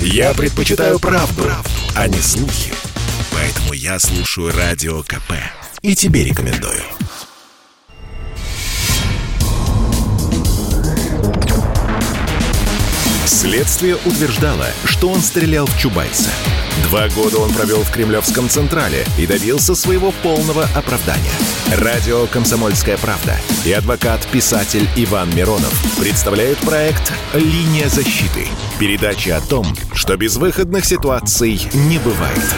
Я предпочитаю правду, правду, а не слухи. Поэтому я слушаю Радио КП. И тебе рекомендую. Следствие утверждало, что он стрелял в Чубайса. Два года он провел в Кремлевском Централе и добился своего полного оправдания. Радио «Комсомольская правда» и адвокат-писатель Иван Миронов представляют проект «Линия защиты». Передача о том, что безвыходных ситуаций не бывает.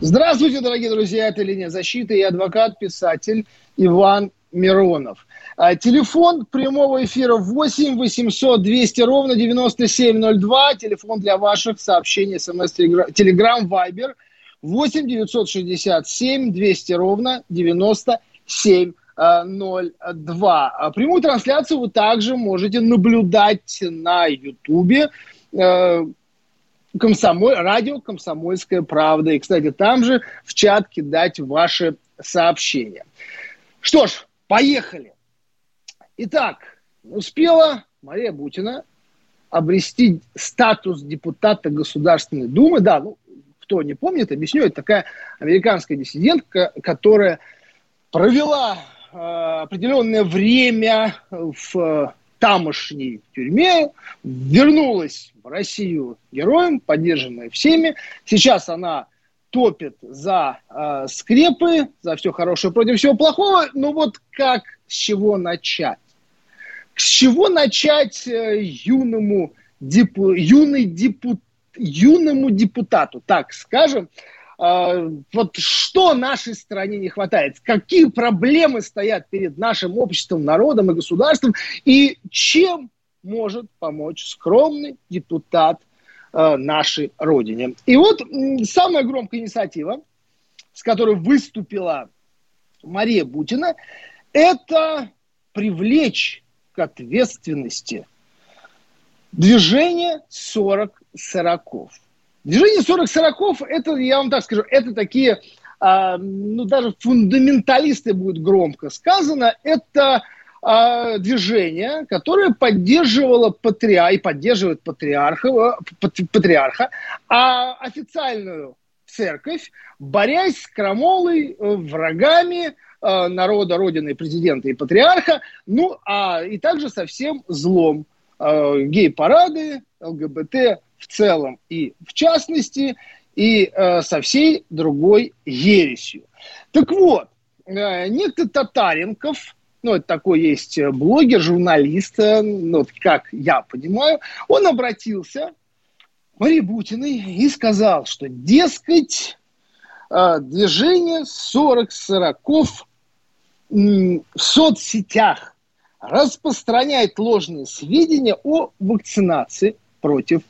Здравствуйте, дорогие друзья, это «Линия защиты» и адвокат-писатель Иван Миронов. А, телефон прямого эфира 8 800 200 ровно 9702. Телефон для ваших сообщений, смс, телеграм, вайбер 8 967 200 ровно 9702. А, прямую трансляцию вы также можете наблюдать на Ютубе э, комсомоль, радио «Комсомольская правда». И, кстати, там же в чат кидать ваши сообщения. Что ж, поехали. Итак, успела Мария Бутина обрести статус депутата Государственной Думы. Да, ну, кто не помнит, объясню, это такая американская диссидентка, которая провела э, определенное время в э, тамошней тюрьме, вернулась в Россию героем, поддержанная всеми. Сейчас она топит за э, скрепы, за все хорошее против всего плохого. Но вот как, с чего начать? С чего начать э, юному, депу, юный депут, юному депутату, так скажем, э, вот что нашей стране не хватает, какие проблемы стоят перед нашим обществом, народом и государством, и чем может помочь скромный депутат э, нашей Родине. И вот самая громкая инициатива, с которой выступила Мария Бутина, это привлечь ответственности движение 40 сороков. Движение 40 сороков, это, я вам так скажу, это такие, э, ну, даже фундаменталисты будет громко сказано, это э, движение, которое поддерживало патриарха и поддерживает патриарха, патриарха, а официальную церковь, борясь с крамолой, э, врагами, народа, родины, президента и патриарха, ну, а и также со всем злом. Э, гей-парады, ЛГБТ в целом и в частности, и э, со всей другой ересью. Так вот, некто Татаренков, ну, это такой есть блогер, журналист, ну, как я понимаю, он обратился к Марии Бутиной и сказал, что, дескать, движение 40 сороков в соцсетях распространяет ложные сведения о вакцинации против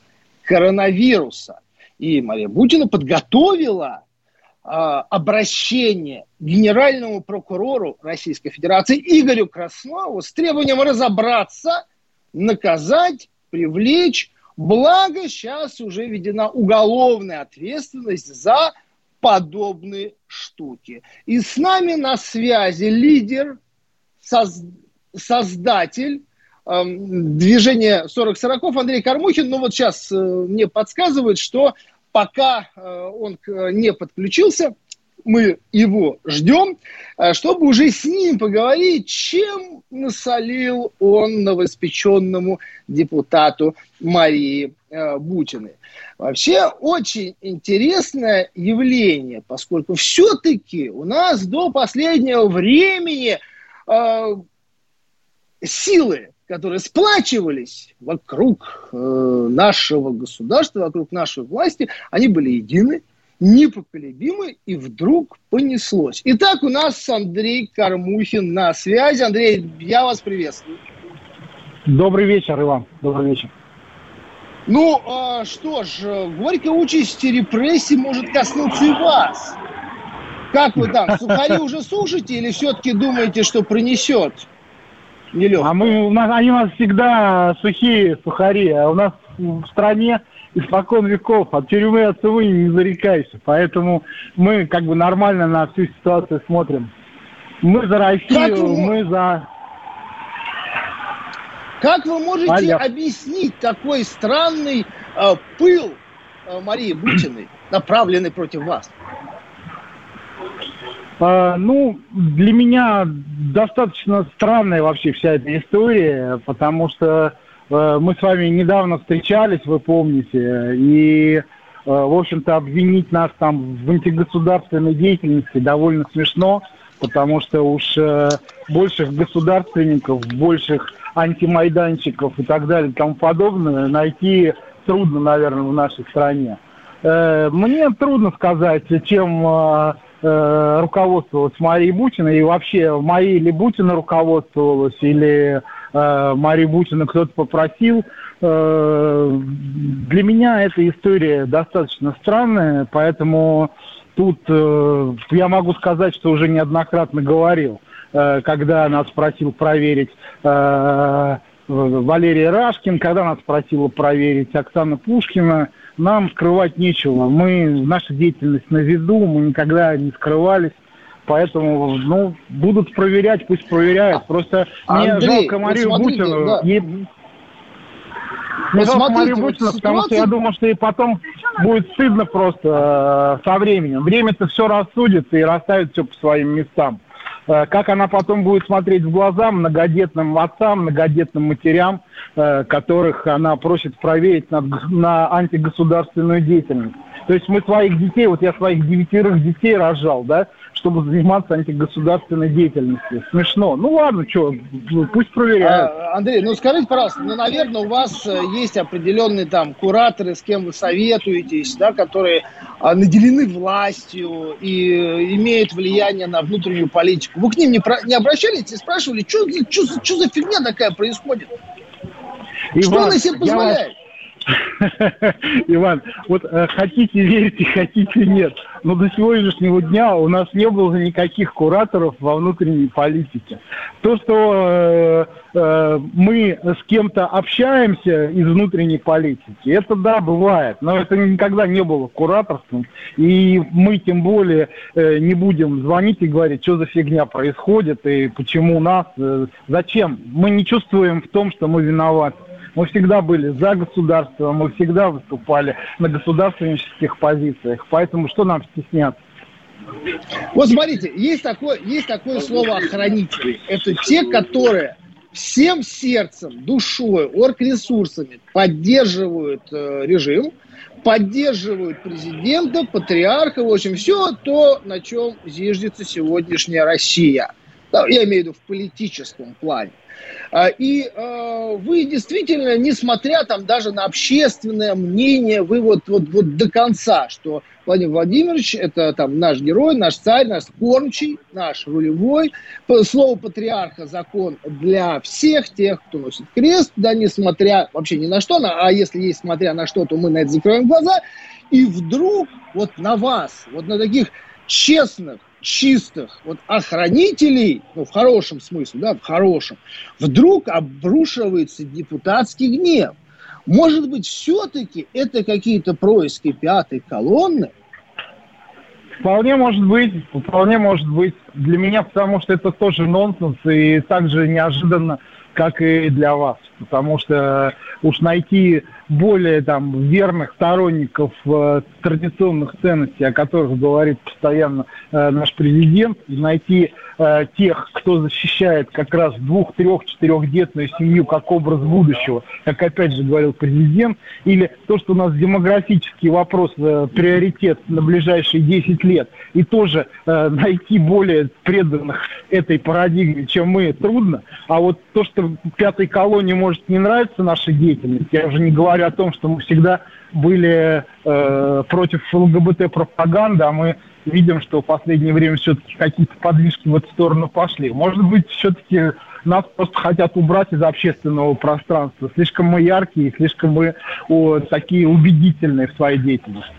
коронавируса. И Мария Бутина подготовила э, обращение генеральному прокурору Российской Федерации Игорю Краснову с требованием разобраться, наказать, привлечь. Благо, сейчас уже введена уголовная ответственность за подобные штуки. И с нами на связи лидер, соз, создатель э, движения 40-40 Андрей Кормухин. Ну вот сейчас э, мне подсказывают, что пока э, он не подключился, мы его ждем, э, чтобы уже с ним поговорить, чем насолил он новоиспеченному депутату Марии э, Бутиной. Вообще очень интересное явление, поскольку все-таки у нас до последнего времени э, силы, которые сплачивались вокруг э, нашего государства, вокруг нашей власти, они были едины, непоколебимы, и вдруг понеслось. Итак, у нас Андрей Кормухин на связи. Андрей, я вас приветствую. Добрый вечер, Иван. Добрый вечер. Ну, а, что ж, горькая участь репрессий может коснуться и вас. Как вы там, сухари уже сушите или все-таки думаете, что принесет? Нелегко. А мы, у нас, они у нас всегда сухие сухари, а у нас в стране испокон веков от тюрьмы от отцевы не зарекайся. Поэтому мы как бы нормально на всю ситуацию смотрим. Мы за Россию, мы за Как вы можете Алло. объяснить такой странный э, пыл э, Марии Бутиной, направленный против вас? А, ну, для меня достаточно странная вообще вся эта история, потому что мы с вами недавно встречались, вы помните, и, э, в общем-то, обвинить нас там в антигосударственной деятельности довольно смешно, потому что уж э, больших государственников, больших антимайданчиков и так далее и тому подобное найти трудно, наверное, в нашей стране. Мне трудно сказать, чем э, руководствовалась Мария Бутина, и вообще Мария ли Бутина руководствовалась, или э, Мария Бутина кто-то попросил. Э, для меня эта история достаточно странная, поэтому тут э, я могу сказать, что уже неоднократно говорил, э, когда нас просил проверить э, Валерий Рашкин, когда нас просила проверить Оксана Пушкина, нам скрывать нечего. Мы, наша деятельность на виду, мы никогда не скрывались. Поэтому, ну, будут проверять, пусть проверяют. Просто Андрей, мне жалко Марию вот Бутину. Да. Ей... Мне жалко Марию Бутину, потому что я думаю, что и потом будет стыдно просто э, со временем. Время-то все рассудит и расставит все по своим местам. Э, как она потом будет смотреть в глаза многодетным отцам, многодетным матерям, э, которых она просит проверить на, на антигосударственную деятельность. То есть мы своих детей, вот я своих девятерых детей рожал, да, чтобы заниматься антигосударственной деятельностью. Смешно. Ну ладно, что, пусть проверяют. А, Андрей, ну скажите, пожалуйста, ну, наверное, у вас э, есть определенные там кураторы, с кем вы советуетесь, да, которые а, наделены властью и э, имеют влияние на внутреннюю политику. Вы к ним не, про, не обращались и спрашивали, что, за фигня такая происходит? Иван, что она себе позволяет? Иван, вот э, хотите верьте, хотите нет, но до сегодняшнего дня у нас не было никаких кураторов во внутренней политике. То, что э, э, мы с кем-то общаемся из внутренней политики, это да, бывает, но это никогда не было кураторством, и мы тем более не будем звонить и говорить, что за фигня происходит и почему нас, зачем. Мы не чувствуем в том, что мы виноваты. Мы всегда были за государство, мы всегда выступали на государственнических позициях. Поэтому что нам стесняться? Вот смотрите, есть такое, есть такое слово охранители. Это те, которые всем сердцем, душой, оргресурсами поддерживают э, режим, поддерживают президента, патриарха, в общем, все то, на чем зиждется сегодняшняя Россия. Я имею в виду в политическом плане. А, и э, вы действительно, несмотря там даже на общественное мнение, вы вот, вот, вот до конца, что Владимир Владимирович это там наш герой, наш царь, наш кормчий, наш рулевой. Слово патриарха закон для всех тех, кто носит крест, да, несмотря вообще ни на что, а если есть смотря на что, то мы на это закроем глаза. И вдруг вот на вас, вот на таких честных, чистых вот охранителей, ну, в хорошем смысле, да, в хорошем, вдруг обрушивается депутатский гнев. Может быть, все-таки это какие-то происки пятой колонны? Вполне может быть, вполне может быть. Для меня, потому что это тоже нонсенс и также неожиданно, как и для вас. Потому что уж найти более там верных сторонников э, традиционных ценностей, о которых говорит постоянно э, наш президент, и найти э, тех, кто защищает как раз двух, трех, четырехдетную семью как образ будущего, как опять же говорил президент, или то, что у нас демографический вопрос э, приоритет на ближайшие 10 лет, и тоже э, найти более преданных этой парадигме, чем мы, трудно. А вот то, что пятой колонии может не нравиться наша деятельность, я уже не говорю о том, что мы всегда были э, против ЛГБТ-пропаганды, а мы видим, что в последнее время все-таки какие-то подвижки в эту сторону пошли. Может быть, все-таки нас просто хотят убрать из общественного пространства. Слишком мы яркие, слишком мы о, такие убедительные в своей деятельности.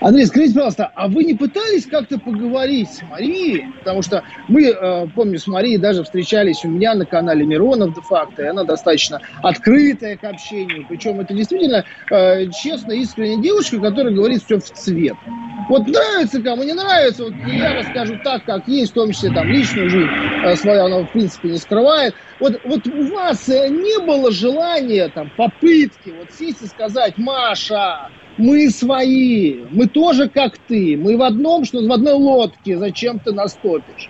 Андрей, скажите, пожалуйста, а вы не пытались как-то поговорить с Марией? Потому что мы, э, помню, с Марией даже встречались у меня на канале Миронов де-факто, и она достаточно открытая к общению. Причем это действительно э, честная, искренняя девушка, которая говорит все в цвет. Вот нравится кому, не нравится, вот я расскажу так, как есть, в том числе там личную жизнь э, свою она в принципе не скрывает. Вот, вот у вас не было желания, там, попытки вот сесть и сказать, Маша, мы свои, мы тоже как ты, мы в одном, что в одной лодке, зачем ты нас топишь?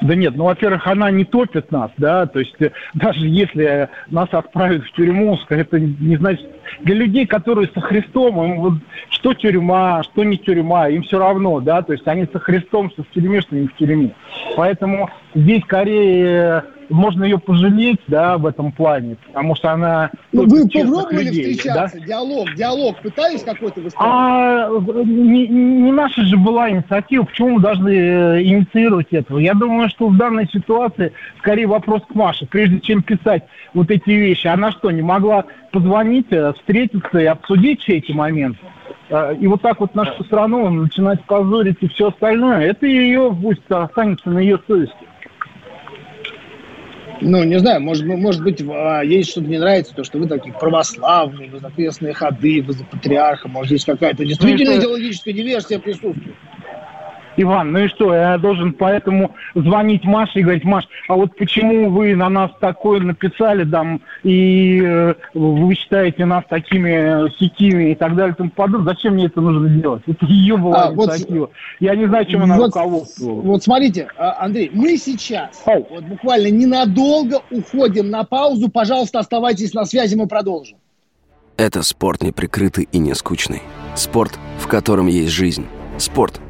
Да нет, ну, во-первых, она не топит нас, да, то есть э, даже если нас отправят в тюрьму, это не значит... Для людей, которые со Христом, им вот что тюрьма, что не тюрьма, им все равно, да, то есть они со Христом, что в тюрьме, что не в тюрьме. Поэтому здесь скорее можно ее пожалеть, да, в этом плане, потому что она... Ну, вы попробовали людей, встречаться, да? диалог, диалог, пытались какой-то выстраивать? А не, не наша же была инициатива, почему мы должны э, инициировать этого? Я думаю, что в данной ситуации скорее вопрос к Маше, прежде чем писать вот эти вещи. Она что, не могла позвонить, э, встретиться и обсудить все эти моменты? Э, и вот так вот нашу страну начинать позорить и все остальное, это ее пусть останется на ее совести. Ну, не знаю, может, может быть, а, ей что-то не нравится, то, что вы такие православные, вознокрестные ходы, вы за патриарха, может, здесь какая-то действительно ну, идеологическая диверсия присутствует. Иван, ну и что, я должен поэтому звонить Маше и говорить, Маш, а вот почему вы на нас такое написали, там, и э, вы считаете нас такими э, сетими и так далее, и тому подобное, зачем мне это нужно делать? Это ее была а, инициатива. Вот, я не знаю, чем она вот, руководствовалась. Вот смотрите, а, Андрей, мы сейчас Ау. вот буквально ненадолго уходим на паузу. Пожалуйста, оставайтесь на связи, мы продолжим. Это спорт неприкрытый и не скучный. Спорт, в котором есть жизнь. Спорт –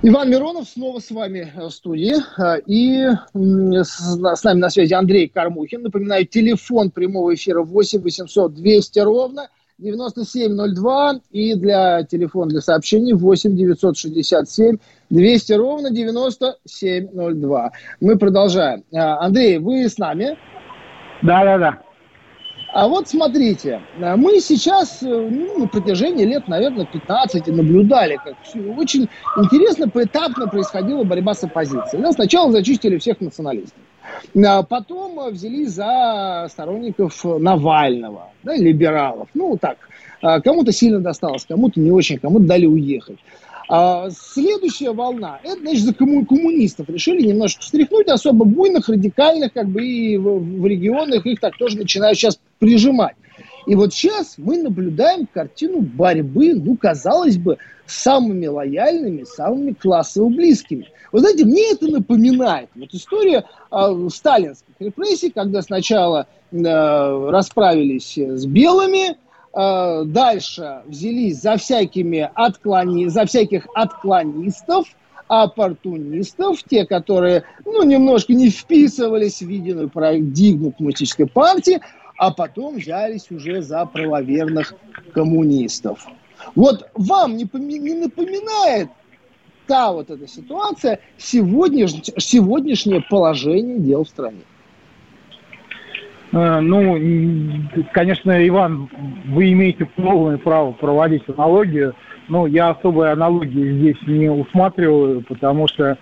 Иван Миронов снова с вами в студии. И с нами на связи Андрей Кармухин. Напоминаю, телефон прямого эфира 8 800 200 ровно 9702 и для телефона для сообщений 8 967 200 ровно 9702. Мы продолжаем. А, Андрей, вы с нами? Да, да, да. А вот смотрите, мы сейчас э, ну, на протяжении лет, наверное, 15 наблюдали, как очень интересно, поэтапно происходила борьба с оппозицией. Ну, сначала зачистили всех националистов. А потом взялись за сторонников Навального, да, либералов. Ну, так, а, кому-то сильно досталось, кому-то не очень, кому-то дали уехать. А следующая волна, это, значит, за комму- коммунистов решили немножко встряхнуть, особо буйных, радикальных, как бы и в, в регионах их так тоже начинают сейчас прижимать. И вот сейчас мы наблюдаем картину борьбы, ну, казалось бы, самыми лояльными, самыми классово близкими. Вы знаете, мне это напоминает вот история э, сталинских репрессий, когда сначала э, расправились с белыми, э, дальше взялись за всякими отклони, за всяких отклонистов, оппортунистов, те, которые, ну, немножко не вписывались в единую парадигму коммунистической партии, а потом взялись уже за правоверных коммунистов. Вот вам не, не напоминает та вот эта ситуация сегодняш, сегодняшнее положение дел в стране? Э, ну, конечно, Иван, вы имеете полное право проводить аналогию, но я особой аналогии здесь не усматриваю, потому что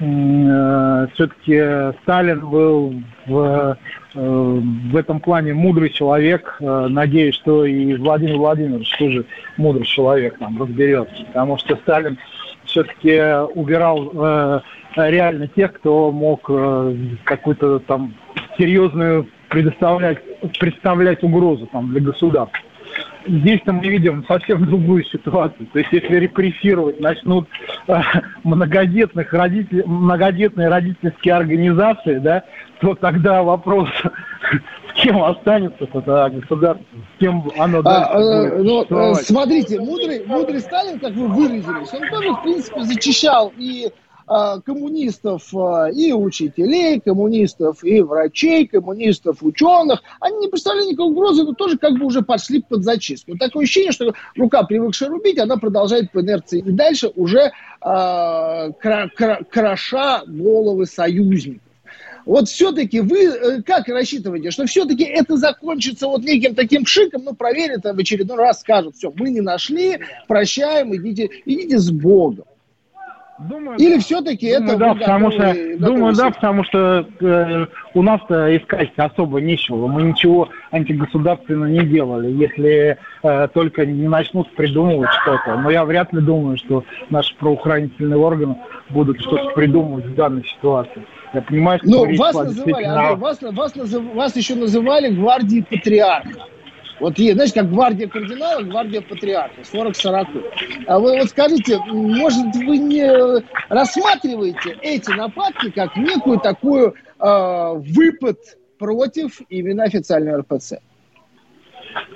э, все-таки Сталин был в, э, в этом плане мудрый человек. Э, надеюсь, что и Владимир Владимирович тоже мудрый человек там разберется, потому что Сталин все-таки убирал э, реально тех, кто мог э, какую-то там серьезную предоставлять, представлять угрозу там, для государства. здесь-то мы видим совсем другую ситуацию. То есть если репрессировать начнут э, многодетных родителей, многодетные родительские организации, да, то тогда вопрос, с кем останется это государство, с кем оно а, э, ну, э, Смотрите, мудрый, мудрый Сталин, как вы выразились, он тоже, в принципе, зачищал и а, коммунистов а, и учителей, коммунистов и врачей, коммунистов, ученых. Они не представляли никакой угрозы, но тоже как бы уже пошли под зачистку. Такое ощущение, что рука, привыкшая рубить, она продолжает по инерции и дальше уже э, кра кра кроша головы союзников. Вот все-таки вы э, как рассчитываете, что все-таки это закончится вот неким таким шиком, ну, проверят, в очередной раз скажут, все, мы не нашли, прощаем, идите, идите с Богом. Думаю, Или да. все-таки думаю, это... Да, потому что, думаю, да, потому что э, у нас-то искать особо нечего. Мы ничего антигосударственно не делали, если э, только не начнут придумывать что-то. Но я вряд ли думаю, что наши правоохранительные органы будут что-то придумывать в данной ситуации. Я понимаю, что... Ну, вас называли, Андрей, вас, вас, назыв, вас еще называли гвардией патриарха. Вот есть, знаете, как гвардия кардинала, гвардия патриарха, 40-40. А вы вот скажите, может, вы не рассматриваете эти нападки как некую такую э, выпад против именно официального РПЦ?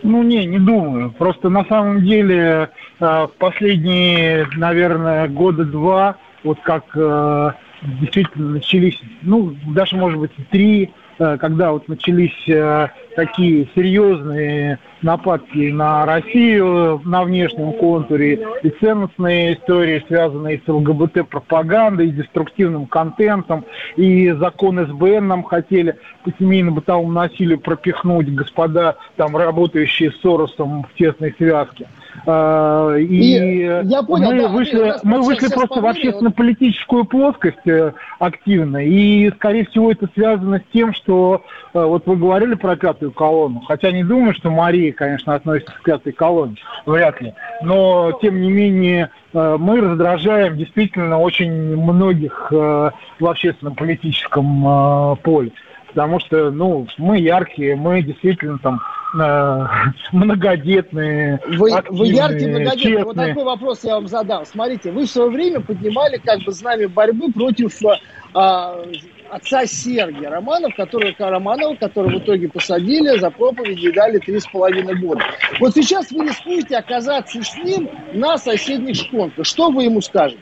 Ну, не, не думаю. Просто на самом деле э, в последние, наверное, года два, вот как э, действительно начались, ну, даже, может быть, три когда вот начались э, такие серьезные нападки на Россию на внешнем контуре и ценностные истории, связанные с ЛГБТ-пропагандой, и деструктивным контентом, и закон СБН нам хотели по семейно-бытовому насилию пропихнуть господа, там, работающие с Соросом в тесной связке. А, и, и я понял, мы да, вышли, мы вышли просто в общественно-политическую плоскость э, активно. И, скорее всего, это связано с тем, что э, вот вы говорили про пятую колонну. Хотя не думаю, что Мария, конечно, относится к пятой колонне. Вряд ли. Но, тем не менее, э, мы раздражаем действительно очень многих в общественно-политическом поле. Потому что, ну, мы яркие, мы действительно там э, многодетные, Вы, вы яркие многодетные. Вот такой вопрос я вам задам. Смотрите, вы в свое время поднимали как бы знамя борьбы против э, отца Сергия Романов, который, Романова, которого в итоге посадили за проповеди и дали три с половиной года. Вот сейчас вы рискуете оказаться с ним на соседних шконках. Что вы ему скажете?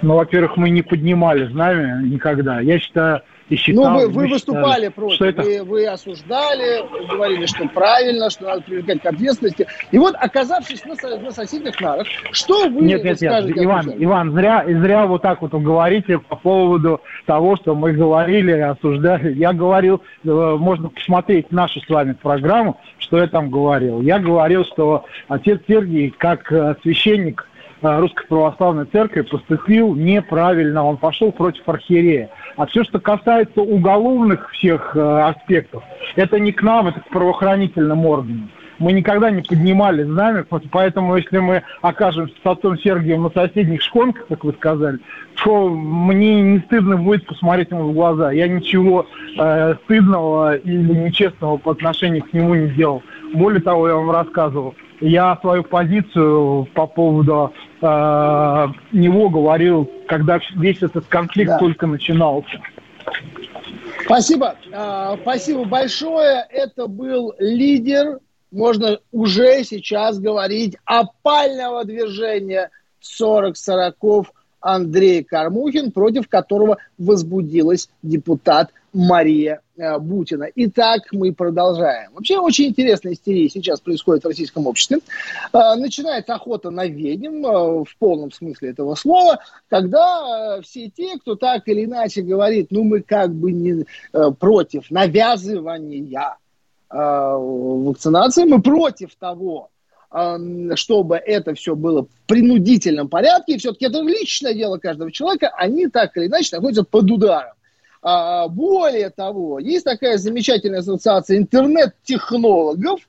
Ну, во-первых, мы не поднимали знамя никогда. Я считаю, и считал... Ну, вы, вы выступали против, что это... вы, вы осуждали, говорили, что правильно, что надо привлекать к ответственности. И вот, оказавшись на, на соседних нарах, что вы Нет, нет, нет, Иван, Иван, зря, зря вот так вот говорите по поводу того, что мы говорили, осуждали. Я говорил, э, можно посмотреть нашу с вами программу, что я там говорил. Я говорил, что отец Сергий, как э, священник Э, Русской Православной Церкви поступил неправильно, он пошел против архиерея. А все, что касается уголовных всех э, аспектов, это не к нам, это к правоохранительным органам. Мы никогда не поднимали знамя, поэтому если мы окажемся с отцом Сергием на соседних шконках, как вы сказали, то мне не стыдно будет посмотреть ему в глаза. Я ничего э, стыдного или нечестного по отношению к нему не делал. Более того, я вам рассказывал, я свою позицию по поводу э, него говорил, когда весь этот конфликт да. только начинался. Спасибо. А, спасибо большое. Это был лидер, можно уже сейчас говорить, опального движения 40-40 Андрей Кармухин, против которого возбудилась депутат Мария э, Бутина. Итак, мы продолжаем. Вообще очень интересная истерия сейчас происходит в российском обществе. Э, начинается охота на ведьм э, в полном смысле этого слова, когда все те, кто так или иначе говорит, ну мы как бы не против навязывания вакцинации, мы против того, чтобы это все было в принудительном порядке, и все-таки это личное дело каждого человека, они так или иначе находятся под ударом. А, более того, есть такая замечательная ассоциация интернет-технологов,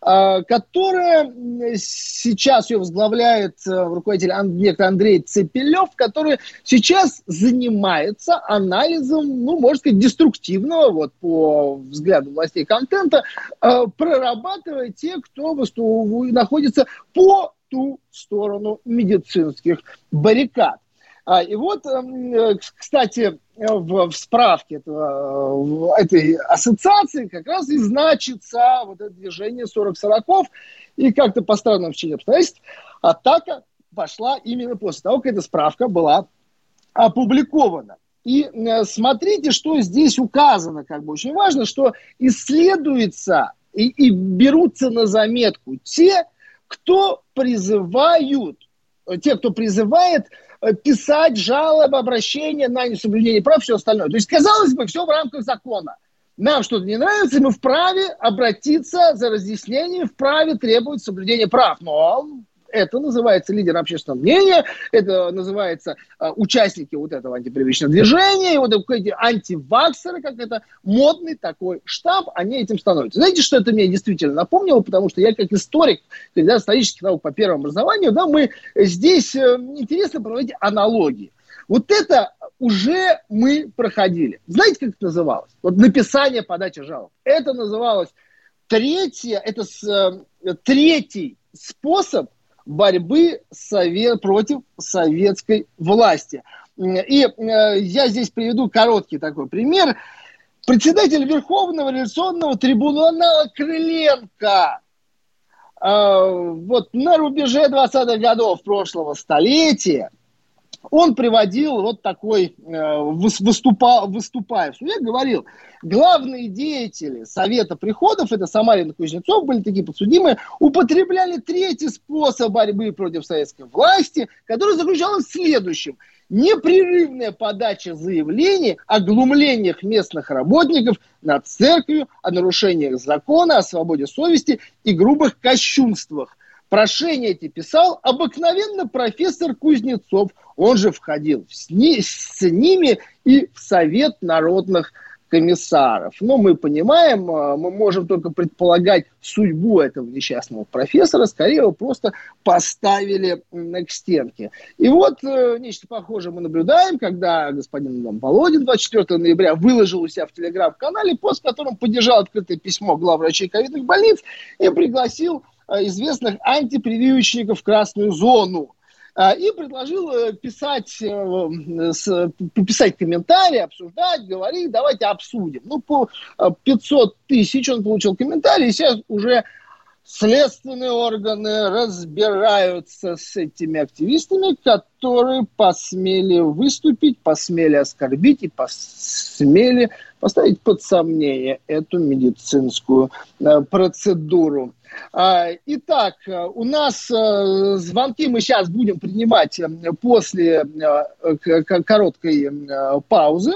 а, которая сейчас ее возглавляет э, руководитель некто Андрей Цепелев, который сейчас занимается анализом, ну, можно сказать, деструктивного, вот по взгляду властей контента, э, прорабатывая те, кто находится по ту сторону медицинских баррикад. А, и вот, эм, э, кстати, в, в справке этого, этой ассоциации как раз и значится вот это движение 40-40. И как-то по странным вчине обстоятельств атака пошла именно после того, как эта справка была опубликована. И э, смотрите, что здесь указано, как бы очень важно, что исследуется и, и берутся на заметку те, кто призывают, те, кто призывает Э, писать жалобы, обращения на несоблюдение прав, все остальное. То есть, казалось бы, все в рамках закона. Нам что-то не нравится, мы вправе обратиться за разъяснением, вправе требовать соблюдения прав. Но это называется лидер общественного мнения, это называется э, участники вот этого антипривычного движения, и вот эти антиваксеры, как это модный такой штаб, они этим становятся. Знаете, что это мне действительно напомнило? Потому что я как историк, когда исторических наук по первому образованию, да, мы здесь э, интересно проводить аналогии. Вот это уже мы проходили. Знаете, как это называлось? Вот написание подачи жалоб. Это называлось третье, это с, э, третий способ борьбы совет, против советской власти. И э, я здесь приведу короткий такой пример. Председатель Верховного революционного трибунала Крыленко э, вот на рубеже 20-х годов прошлого столетия он приводил вот такой, э, выступал, выступая в суде, говорил, главные деятели Совета приходов, это Самарин и Кузнецов, были такие подсудимые, употребляли третий способ борьбы против советской власти, который заключался в следующем. Непрерывная подача заявлений о глумлениях местных работников над церковью, о нарушениях закона, о свободе совести и грубых кощунствах – Прошение эти писал обыкновенно профессор Кузнецов. Он же входил с, ни, с ними и в Совет народных комиссаров. Но мы понимаем, а, мы можем только предполагать судьбу этого несчастного профессора. Скорее его просто поставили к стенке. И вот э, нечто похожее мы наблюдаем, когда господин Володин 24 ноября выложил у себя в телеграм-канале пост, в котором поддержал открытое письмо главврачей ковидных больниц и пригласил известных антипрививочников в красную зону э, и предложил э, писать, писать комментарии, обсуждать, говорить, давайте обсудим. Ну, по 500 тысяч он получил комментарии, сейчас уже следственные органы разбираются с этими активистами, которые посмели выступить, посмели оскорбить и посмели поставить под сомнение эту медицинскую процедуру. А, итак, у нас э, звонки мы сейчас будем принимать э, после э, короткой паузы.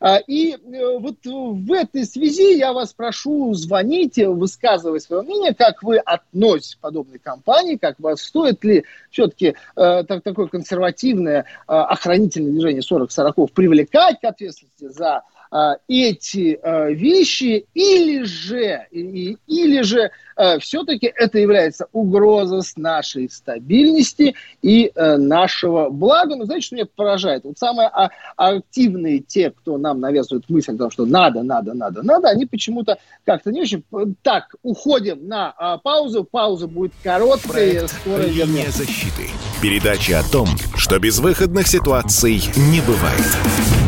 А, и вот в этой связи я вас прошу звонить, высказывать свое мнение, как вы относитесь к подобной кампании, как вас стоит ли все-таки э, так, такое консервативное э, охранительное движение 40-40 привлекать к ответственности за эти а, вещи, или же, или, же а, все-таки это является угрозой с нашей стабильности и нашего блага. Но знаете, что меня поражает? Вот самые активные те, кто нам навязывает мысль о том, что надо, надо, надо, надо, они почему-то как-то не очень... Так, уходим на паузу. Пауза будет короткая. Скоро Линия защиты. Передача о том, что безвыходных ситуаций не бывает.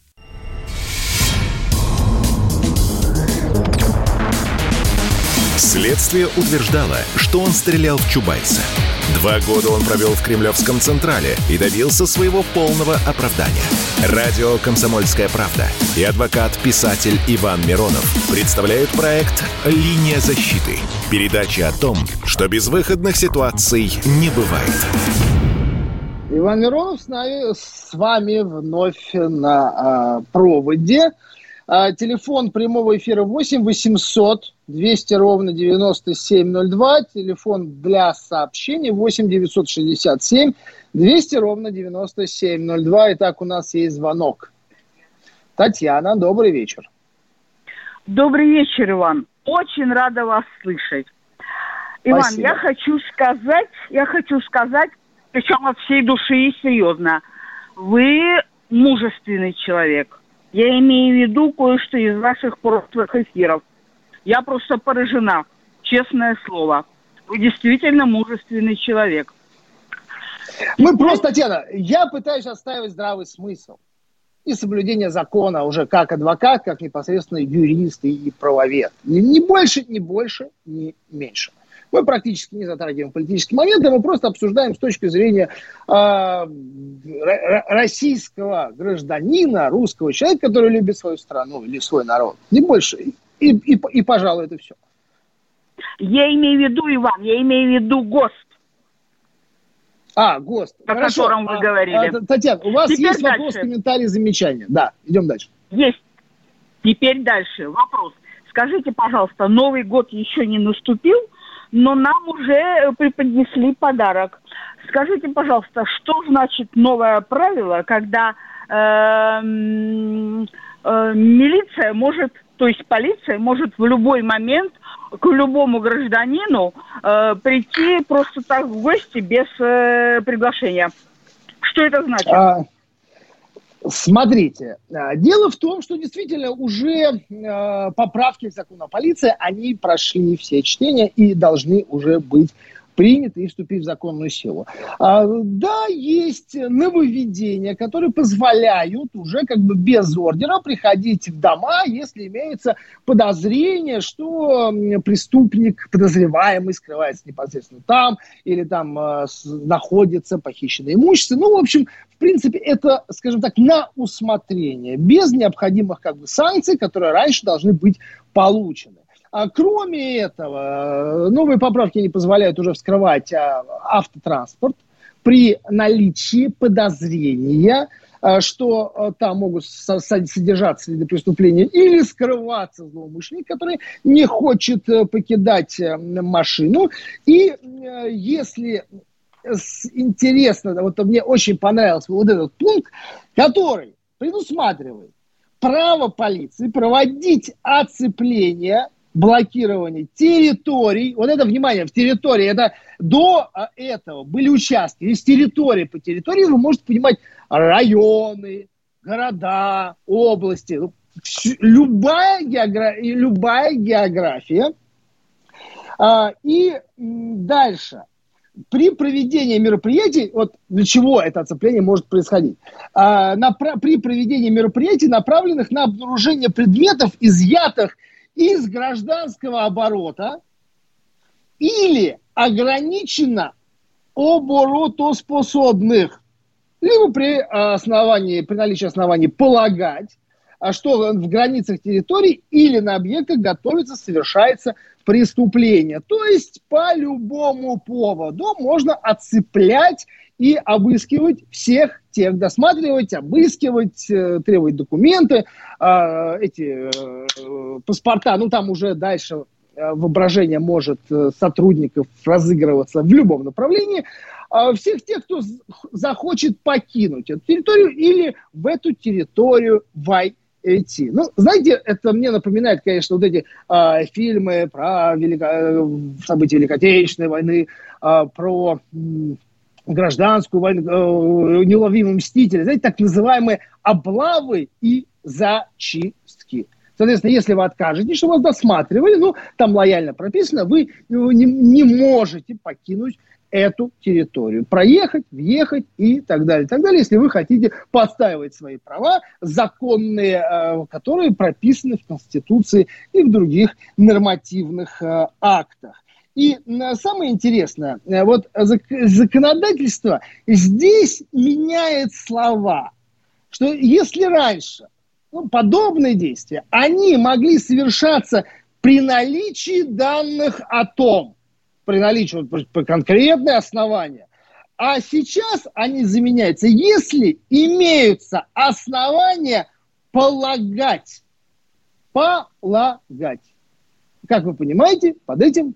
Следствие утверждало, что он стрелял в Чубайса – Два года он провел в Кремлевском Централе и добился своего полного оправдания. Радио «Комсомольская правда» и адвокат-писатель Иван Миронов представляют проект «Линия защиты». Передача о том, что безвыходных ситуаций не бывает. Иван Миронов с, нами, с вами вновь на э, проводе. А, телефон прямого эфира 8 800 200 ровно 9702. Телефон для сообщений 8 967 200 ровно 9702. Итак, у нас есть звонок. Татьяна, добрый вечер. Добрый вечер, Иван. Очень рада вас слышать. Иван, Спасибо. я хочу сказать, я хочу сказать, причем от всей души и серьезно, вы мужественный человек. Я имею в виду кое-что из ваших прошлых эфиров. Я просто поражена, честное слово. Вы действительно мужественный человек. Мы просто, Татьяна, я пытаюсь оставить здравый смысл и соблюдение закона уже как адвокат, как непосредственно юрист и правовед. Ни больше, ни больше, ни меньше. Мы практически не затрагиваем политические моменты, мы просто обсуждаем с точки зрения э, российского гражданина, русского человека, который любит свою страну или свой народ. Не больше. И, и, и пожалуй, это все. Я имею в виду, Иван, я имею в виду ГОСТ. А, ГОСТ. О Хорошо. котором вы а, говорили. А, Татьяна, у вас Теперь есть дальше. вопрос, комментарий, замечания? Да, идем дальше. Есть. Теперь дальше. Вопрос. Скажите, пожалуйста, Новый год еще не наступил, но нам уже преподнесли подарок. Скажите, пожалуйста, что значит новое правило, когда э, э, милиция может, то есть полиция может в любой момент к любому гражданину э, прийти просто так в гости без э, приглашения? Что это значит? А, Смотрите, э, дело в том, что действительно уже э, поправки к закону о полиции, они прошли все чтения и должны уже быть приняты и вступить в законную силу. А, да, есть нововведения, которые позволяют уже как бы без ордера приходить в дома, если имеется подозрение, что преступник, подозреваемый, скрывается непосредственно там, или там э, находится похищенное имущество. Ну, в общем, в принципе, это, скажем так, на усмотрение, без необходимых как бы санкций, которые раньше должны быть получены. А кроме этого, новые поправки не позволяют уже вскрывать а, автотранспорт при наличии подозрения, а, что а, там могут содержаться следы преступления или скрываться злоумышленник, который не хочет э, покидать э, машину. И э, если интересно, вот мне очень понравился вот этот пункт, который предусматривает право полиции проводить оцепление блокирование территорий. Вот это, внимание, в территории, это до а, этого были участки. Из территории по территории вы можете понимать районы, города, области. Ну, любая, географ... любая география. А, и дальше. При проведении мероприятий, вот для чего это оцепление может происходить? А, при проведении мероприятий, направленных на обнаружение предметов, изъятых из гражданского оборота или ограничено оборотоспособных, либо при основании, при наличии оснований полагать, а что в границах территории или на объектах готовится, совершается преступление. То есть по любому поводу можно отцеплять и обыскивать всех тех, досматривать, обыскивать, э, требовать документы, э, эти э, паспорта, ну там уже дальше воображение может сотрудников разыгрываться в любом направлении, а всех тех, кто захочет покинуть эту территорию или в эту территорию войти. Ну, знаете, это мне напоминает, конечно, вот эти э, фильмы про велико... события Великой Отечественной войны, э, про гражданскую войну, э, неуловимые мстители, знаете, так называемые облавы и зачистки. Соответственно, если вы откажетесь, что вас досматривали, ну, там лояльно прописано, вы не, не можете покинуть эту территорию. Проехать, въехать и так далее, и так далее, если вы хотите подстаивать свои права, законные, э, которые прописаны в Конституции и в других нормативных э, актах. И самое интересное, э, вот законодательство здесь меняет слова, что если раньше ну, подобные действия, они могли совершаться при наличии данных о том, при наличии вот, конкретное основание, а сейчас они заменяются, если имеются основания полагать полагать. Как вы понимаете, под этим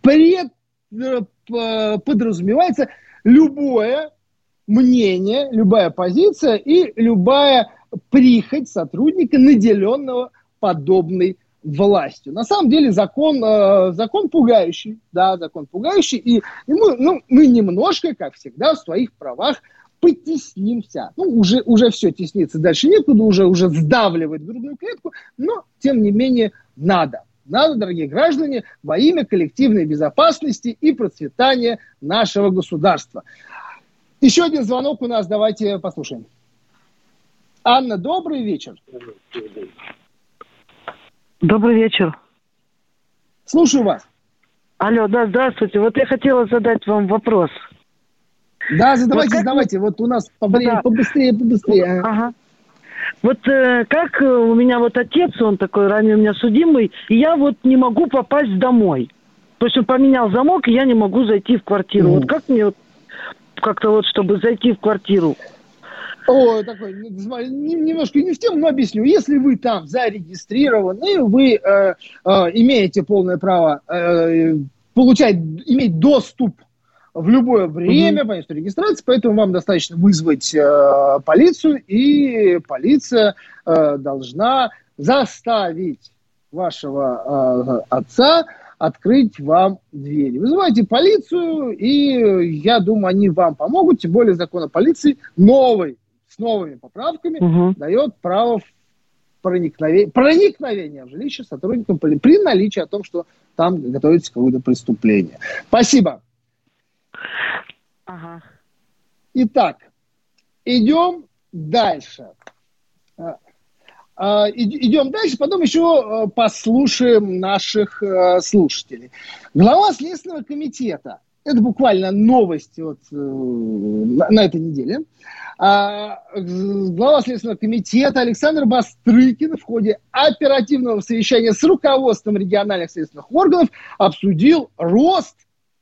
пред, э, подразумевается любое мнение, любая позиция и любая прихоть сотрудника, наделенного подобной властью. На самом деле закон, э, закон пугающий, да, закон пугающий, и, и мы, ну, мы немножко, как всегда, в своих правах потеснимся. Ну, уже, уже все, тесниться дальше некуда, уже, уже сдавливает грудную клетку, но, тем не менее, надо. Надо, дорогие граждане, во имя коллективной безопасности и процветания нашего государства. Еще один звонок у нас, давайте послушаем. Анна, добрый вечер. Добрый вечер. Слушаю вас. Алло, да, здравствуйте. Вот я хотела задать вам вопрос. Да, задавайте, вот задавайте. Вот у нас побыстрее, да. побыстрее, побыстрее. Ага. Вот э, как э, у меня вот отец, он такой ранее у меня судимый, и я вот не могу попасть домой. То есть он поменял замок, и я не могу зайти в квартиру. Mm. Вот как мне вот как-то вот, чтобы зайти в квартиру? О, такой, немножко не в тему, но объясню. Если вы там зарегистрированы, вы э, э, имеете полное право э, получать, иметь доступ в любое время mm-hmm. по месту регистрации, поэтому вам достаточно вызвать э, полицию, и полиция э, должна заставить вашего э, отца открыть вам двери. Вызывайте полицию, и я думаю, они вам помогут, тем более закон о полиции новый, с новыми поправками, угу. дает право проникновения, проникновения в жилище сотрудникам при наличии о том, что там готовится какое-то преступление. Спасибо. Ага. Итак, идем дальше. А, а, идем дальше, потом еще э, послушаем наших э, слушателей. Глава Следственного комитета, это буквально новость вот, э, на этой неделе, а, глава Следственного комитета Александр Бастрыкин в ходе оперативного совещания с руководством региональных следственных органов обсудил рост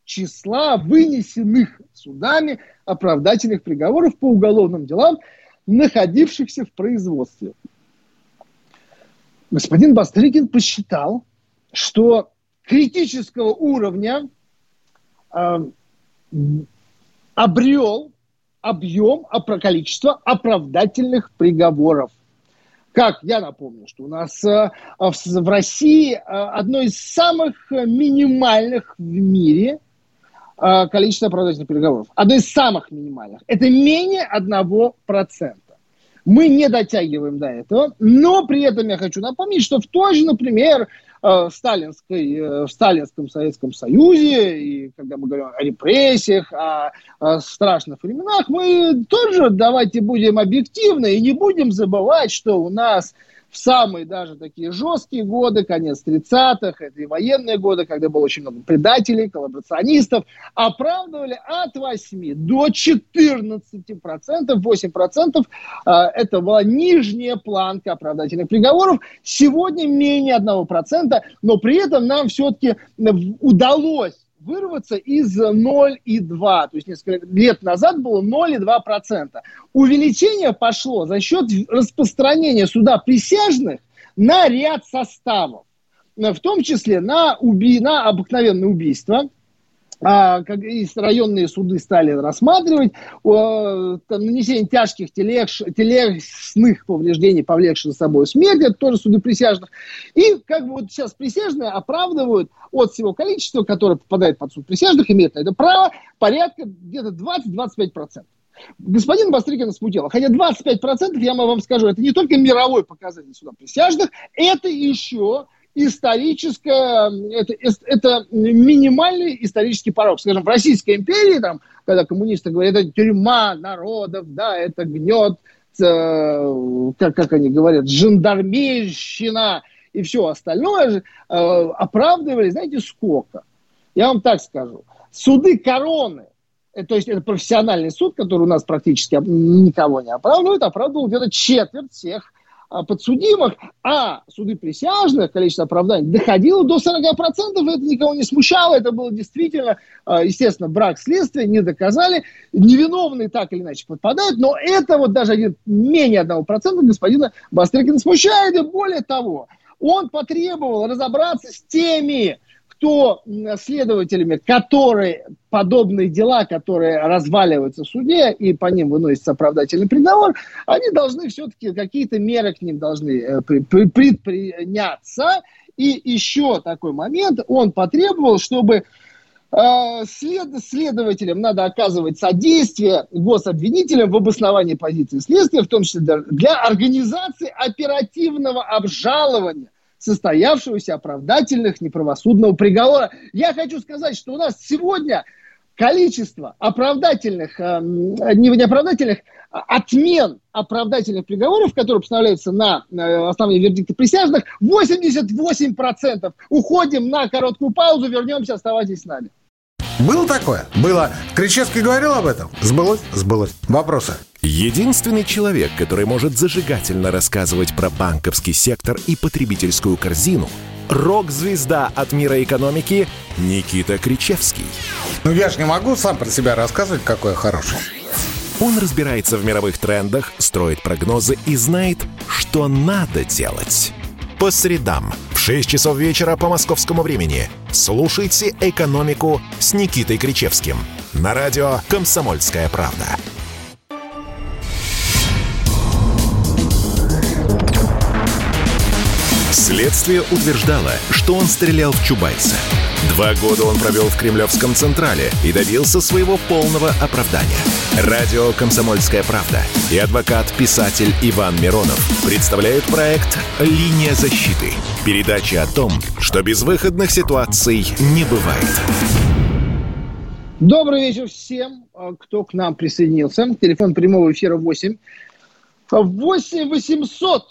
числа вынесенных судами оправдательных приговоров по уголовным делам, находившихся в производстве. Господин Бастрыкин посчитал, что критического уровня обрел объем, количество оправдательных приговоров. Как я напомню, что у нас э, в России э, одно из самых минимальных в мире – Э, количество оправдательных переговоров. Одно из самых минимальных. Это менее 1%. Мы не дотягиваем до этого, но при этом я хочу напомнить, что в той же, например, э, сталинской, э, в сталинском Советском Союзе, и когда мы говорим о репрессиях, о, о страшных временах, мы тоже давайте будем объективны и не будем забывать, что у нас в самые даже такие жесткие годы, конец 30-х, это и военные годы, когда было очень много предателей, коллаборационистов, оправдывали от 8 до 14 процентов, 8 процентов, это была нижняя планка оправдательных приговоров, сегодня менее 1 процента, но при этом нам все-таки удалось вырваться из 0,2. То есть несколько лет назад было 0,2%. Увеличение пошло за счет распространения суда присяжных на ряд составов. В том числе на, уби... на обыкновенное убийство – а, как и районные суды стали рассматривать о, нанесение тяжких тележ, телесных повреждений, повлекших за собой смерть, это тоже суды присяжных. И как бы вот сейчас присяжные оправдывают от всего количества, которое попадает под суд присяжных, имеет на это право, порядка где-то 20-25%. Господин Бастрыкин смутило. Хотя 25%, я вам скажу, это не только мировой показатель суда присяжных, это еще историческое, это, это минимальный исторический порог. Скажем, в Российской империи, там, когда коммунисты говорят, это тюрьма народов, да, это гнет, э, как, как они говорят, жандармерщина и все остальное, э, оправдывали, знаете, сколько? Я вам так скажу. Суды короны, э, то есть это профессиональный суд, который у нас практически никого не оправдывает, оправдывал где-то четверть всех подсудимых, а суды присяжных, количество оправданий, доходило до 40%, и это никого не смущало, это было действительно, а, естественно, брак следствия, не доказали, невиновные так или иначе подпадают, но это вот даже менее 1% господина Бастрыкина смущает, и более того, Он потребовал разобраться с теми, кто следователями, которые подобные дела, которые разваливаются в суде, и по ним выносится оправдательный приговор, они должны все-таки, какие-то меры к ним должны э, предприняться. И еще такой момент, он потребовал, чтобы э, след, следователям надо оказывать содействие гособвинителям в обосновании позиции следствия, в том числе для организации оперативного обжалования состоявшегося оправдательных неправосудного приговора. Я хочу сказать, что у нас сегодня количество оправдательных, э, не неоправдательных, а отмен оправдательных приговоров, которые постановляются на основании вердикта присяжных, 88%. Уходим на короткую паузу, вернемся, оставайтесь с нами. Было такое? Было. Кричевский говорил об этом? Сбылось? Сбылось. Вопросы? Единственный человек, который может зажигательно рассказывать про банковский сектор и потребительскую корзину – рок-звезда от мира экономики Никита Кричевский. Ну я же не могу сам про себя рассказывать, какой я хороший. Он разбирается в мировых трендах, строит прогнозы и знает, что надо делать. По средам в 6 часов вечера по московскому времени слушайте «Экономику» с Никитой Кричевским на радио «Комсомольская правда». Следствие утверждало, что он стрелял в Чубайса. Два года он провел в Кремлевском Централе и добился своего полного оправдания. Радио «Комсомольская правда» и адвокат-писатель Иван Миронов представляют проект «Линия защиты». Передача о том, что безвыходных ситуаций не бывает. Добрый вечер всем, кто к нам присоединился. Телефон прямого эфира 8 8 800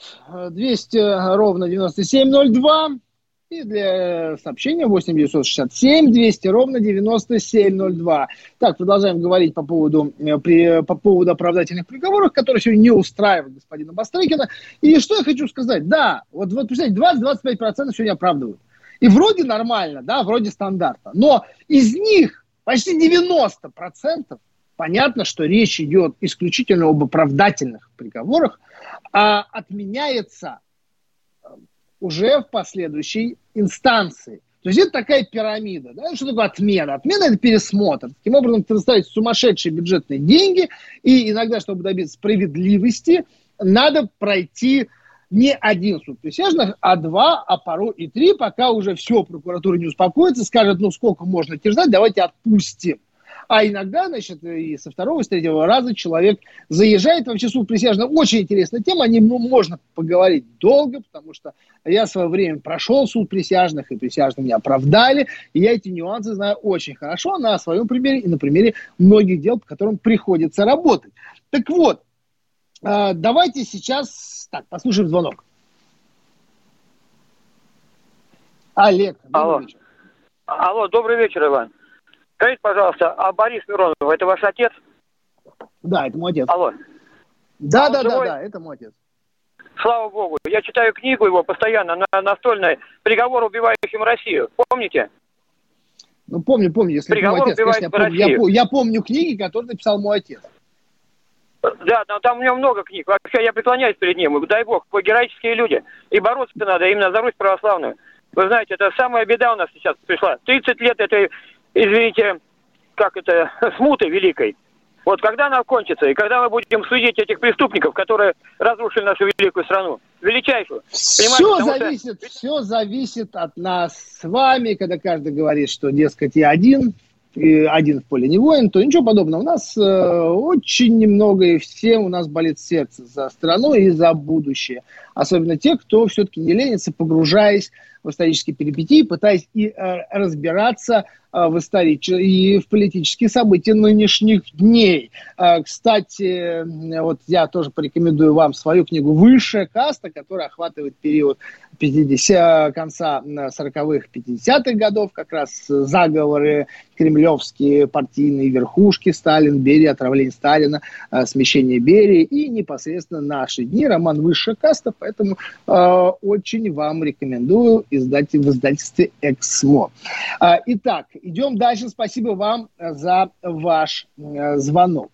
200 ровно 9702. И для сообщения 8 967 200 ровно 9702. Так, продолжаем говорить по поводу, э, при, по поводу оправдательных приговоров, которые сегодня не устраивают господина Бастрыкина. И что я хочу сказать? Да, вот, вот представляете, 20-25% сегодня оправдывают. И вроде нормально, да, вроде стандарта. Но из них почти 90% понятно, что речь идет исключительно об оправдательных приговорах, а отменяется э, уже в последующей инстанции. То есть это такая пирамида. Да? Что такое отмена? Отмена – это пересмотр. Таким образом, предоставить сумасшедшие бюджетные деньги, и иногда, чтобы добиться справедливости, надо пройти не один суд присяжных, а два, а порой и три, пока уже все, прокуратура не успокоится, скажет, ну сколько можно терзать, давайте отпустим. А иногда, значит, и со второго, и с третьего раза человек заезжает. Вообще суд присяжных очень интересная тема. О ней ну, можно поговорить долго, потому что я в свое время прошел суд присяжных, и присяжные меня оправдали. И я эти нюансы знаю очень хорошо на своем примере и на примере многих дел, по которым приходится работать. Так вот, а, давайте сейчас... Так, послушаем звонок. Олег, добрый Алло. вечер. Алло, добрый вечер, Иван. Скажите, пожалуйста, а Борис Миронов, это ваш отец? Да, это мой отец. Алло. Да, а да, да, да, это мой отец. Слава богу. Я читаю книгу его постоянно на настольной «Приговор убивающим Россию». Помните? Ну, помню, помню. Если Приговор отец, конечно, я, помню, я, я помню книги, которые написал мой отец. Да, но там у него много книг. Вообще я преклоняюсь перед ним. Дай бог, вы героические люди. И бороться надо именно за Русь православную. Вы знаете, это самая беда у нас сейчас пришла. 30 лет этой извините, как это, смуты великой. Вот когда она кончится, и когда мы будем судить этих преступников, которые разрушили нашу великую страну, величайшую. Все зависит, что... все зависит от нас с вами, когда каждый говорит, что, дескать, я один, и один в поле не воин, то ничего подобного. У нас э, очень немного, и всем у нас болит сердце за страну и за будущее. Особенно те, кто все-таки не ленится, погружаясь в исторические перипетии, пытаясь и э, разбираться в истории и в политические события нынешних дней. Э, кстати, вот я тоже порекомендую вам свою книгу «Высшая каста», которая охватывает период 50, конца 40-х, 50-х годов, как раз заговоры кремлевские, партийные верхушки, Сталин, Берия, отравление Сталина, смещение Берии и непосредственно наши дни, роман «Высшая каста», поэтому очень вам рекомендую издатель, в издательстве «Эксмо». Итак, идем дальше. Спасибо вам за ваш звонок.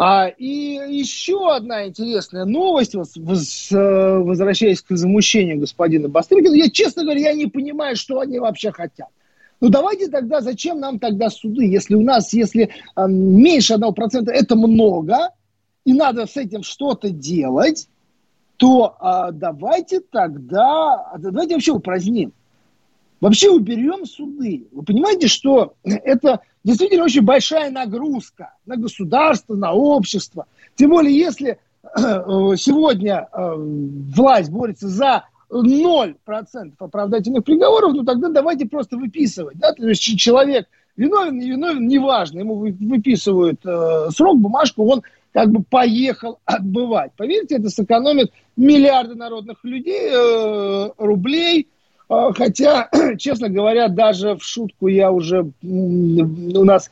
А, и еще одна интересная новость, вот, возвращаясь к возмущению господина Бастрыкина. Я, честно говоря, я не понимаю, что они вообще хотят. Ну давайте тогда, зачем нам тогда суды, если у нас, если э, меньше 1% это много, и надо с этим что-то делать, то э, давайте тогда, давайте вообще упраздним. Вообще уберем суды. Вы понимаете, что это действительно очень большая нагрузка на государство, на общество. Тем более, если э, сегодня э, власть борется за 0% оправдательных приговоров, ну тогда давайте просто выписывать. Да? То есть человек виновен, не виновен, неважно. Ему выписывают э, срок, бумажку, он как бы поехал отбывать. Поверьте, это сэкономит миллиарды народных людей, рублей. Э, хотя, честно говоря, даже в шутку я уже... У нас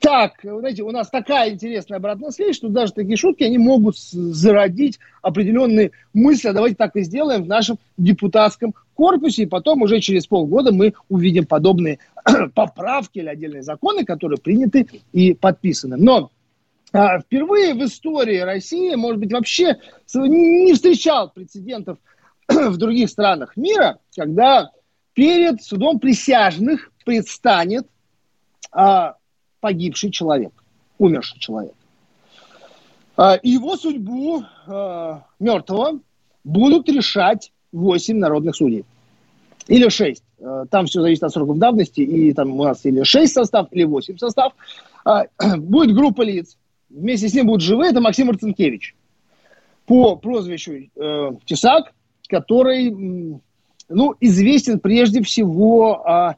так, знаете, у нас такая интересная обратная связь, что даже такие шутки, они могут зародить определенные мысли, а давайте так и сделаем в нашем депутатском корпусе, и потом уже через полгода мы увидим подобные поправки или отдельные законы, которые приняты и подписаны. Но а, впервые в истории России, может быть, вообще не встречал прецедентов в других странах мира, когда перед судом присяжных предстанет а, погибший человек, умерший человек. А, его судьбу а, мертвого будут решать 8 народных судей. Или 6. А, там все зависит от сроков давности. И там у нас или 6 состав, или 8 состав. Будет группа лиц. Вместе с ним будут живые. Это Максим Марцинкевич. По прозвищу э, Тесак, который ну, известен прежде всего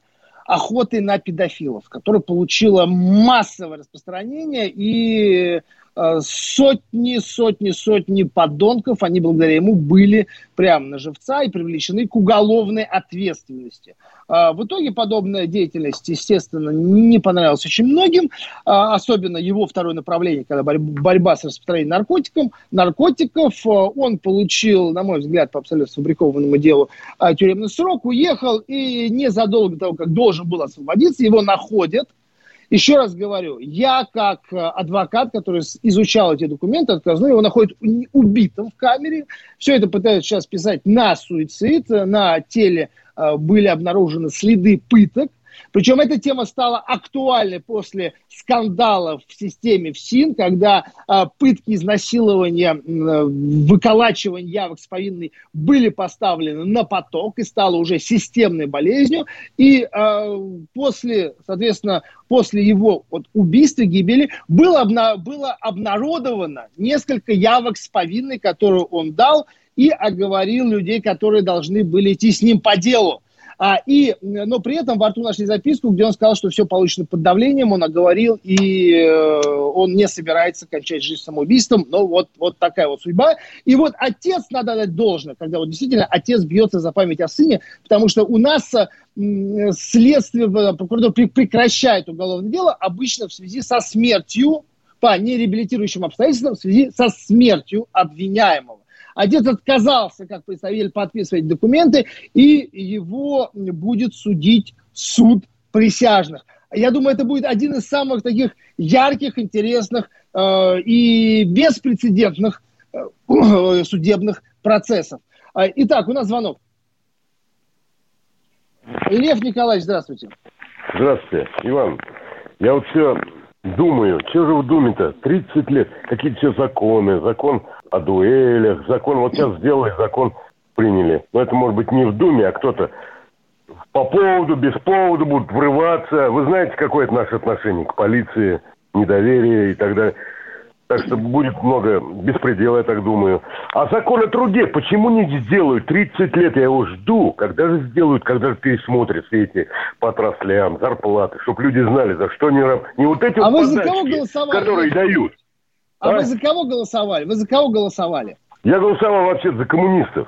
охоты на педофилов, которая получила массовое распространение и Э, сотни, сотни, сотни подонков, они благодаря ему были прямо на живца и привлечены к уголовной ответственности. Э, в итоге подобная деятельность, естественно, не понравилась очень многим, э, особенно его второе направление, когда борьба с распространением наркотиков. наркотиков. Он получил, на мой взгляд, по абсолютно сфабрикованному делу тюремный срок, уехал и незадолго до того, как должен был освободиться, его находят – еще раз говорю, я как адвокат, который изучал эти документы, отказну, его находят убитым в камере. Все это пытаются сейчас писать на суицид. На теле были обнаружены следы пыток. Причем эта тема стала актуальной после скандалов в системе ФСИН, когда э, пытки, изнасилования, э, выколачивание явок с повинной были поставлены на поток и стало уже системной болезнью. И э, после, соответственно, после его вот, убийства, гибели, было, обна- было обнародовано несколько явок с повинной, которую он дал, и оговорил людей, которые должны были идти с ним по делу. А, и, но при этом во рту нашли записку, где он сказал, что все получено под давлением, он оговорил, и э, он не собирается кончать жизнь самоубийством. Но вот, вот такая вот судьба. И вот отец, надо дать должное, когда вот действительно отец бьется за память о сыне, потому что у нас э, следствие, э, прокуратура прекращает уголовное дело обычно в связи со смертью по нереабилитирующим обстоятельствам, в связи со смертью обвиняемого. Отец отказался, как представитель, подписывать документы, и его будет судить суд присяжных. Я думаю, это будет один из самых таких ярких, интересных э, и беспрецедентных э, судебных процессов. А, итак, у нас звонок. Лев Николаевич, здравствуйте. Здравствуйте, Иван. Я вот все думаю, что же в Думе-то? 30 лет, какие-то все законы, закон о дуэлях, закон, вот сейчас сделали, закон приняли. Но это может быть не в Думе, а кто-то по поводу, без повода будут врываться. Вы знаете, какое это наше отношение к полиции, недоверие и так далее. Так что будет много беспредела, я так думаю. А закон о труде почему не сделают? 30 лет я его жду. Когда же сделают, когда же пересмотрят все эти по отраслям, зарплаты, чтобы люди знали, за что они... Не вот эти а вот голосовали? которые дают. А, а вы за кого голосовали? Вы за кого голосовали? Я голосовал вообще за коммунистов.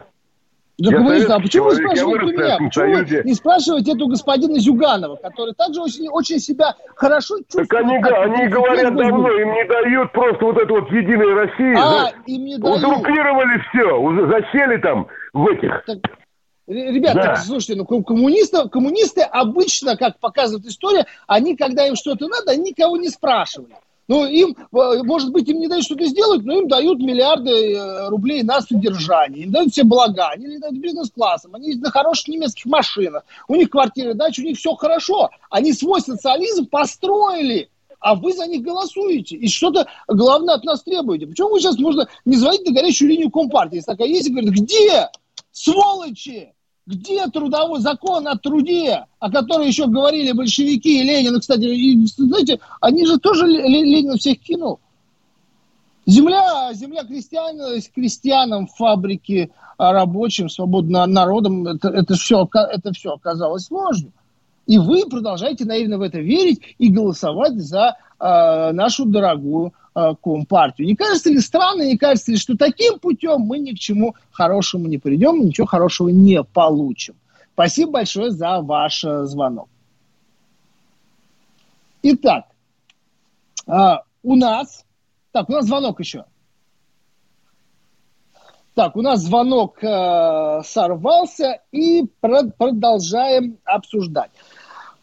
Я коммунистов. А почему вы спрашиваете у меня? Почему вы не спрашиваете эту господина Зюганова, который также очень, очень себя хорошо чувствует? Так они, они говорят давно, им не дают просто вот эту вот Единая Россия. А, за... им не дают. Узурпировали все, засели там в этих... Так... Ребята, да. слушайте, ну коммунисты, коммунисты обычно, как показывает история, они, когда им что-то надо, они никого не спрашивали. Ну, им, э, может быть, им не дают что-то сделать, но им дают миллиарды э, рублей на содержание, им дают все блага, они летают бизнес-классом, они на хороших немецких машинах, у них квартиры, дачи, у них все хорошо. Они свой социализм построили, а вы за них голосуете. И что-то главное от нас требуете. Почему вы сейчас можно не звонить на горячую линию Компартии? Если такая есть, и говорит, где? Сволочи! Где трудовой закон о труде, о котором еще говорили большевики и Ленин? Кстати, и, знаете, они же тоже Ленин всех кинул. Земля, земля крестьян, крестьянам, фабрики, рабочим, свободным народом, это, это, все, это все оказалось ложью. И вы продолжаете наивно в это верить и голосовать за э, нашу дорогую Компартию. Не кажется ли странно, не кажется ли, что таким путем мы ни к чему хорошему не придем, ничего хорошего не получим? Спасибо большое за ваш э, звонок. Итак, э, у нас... Так, у нас звонок еще. Так, у нас звонок э, сорвался, и про- продолжаем обсуждать.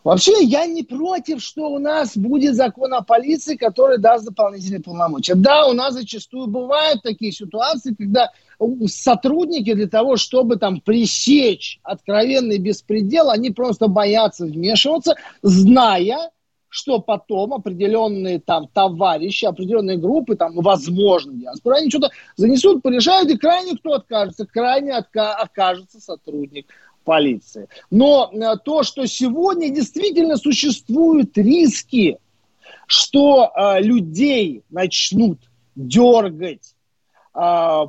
Вообще, я не против, что у нас будет закон о полиции, который даст дополнительные полномочия. Да, у нас зачастую бывают такие ситуации, когда сотрудники для того, чтобы там пресечь откровенный беспредел, они просто боятся вмешиваться, зная, что потом определенные там товарищи, определенные группы, там, возможно, диаспора, они что-то занесут, порешают, и крайне кто откажется? Крайне отка- окажется сотрудник полиции. Но э, то, что сегодня действительно существуют риски, что э, людей начнут дергать э,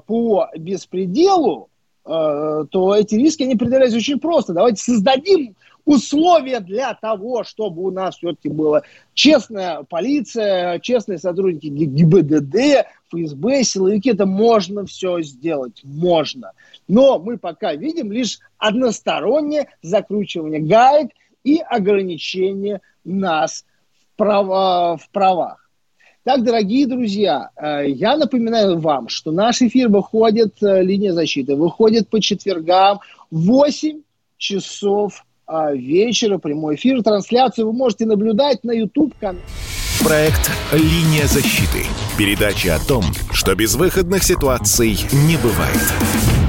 по беспределу, э, то эти риски, они определяются очень просто. Давайте создадим условия для того, чтобы у нас все-таки была честная полиция, честные сотрудники ГИБДД, ФСБ, силовики. Это можно все сделать, можно. Но мы пока видим лишь одностороннее закручивание гаек и ограничение нас в, права, в правах. Так, дорогие друзья, э, я напоминаю вам, что наш эфир выходит, э, линия защиты, выходит по четвергам в 8 часов а, вечера, прямой эфир, трансляцию вы можете наблюдать на YouTube-канале. Проект «Линия защиты». Передача о том, что безвыходных ситуаций не бывает.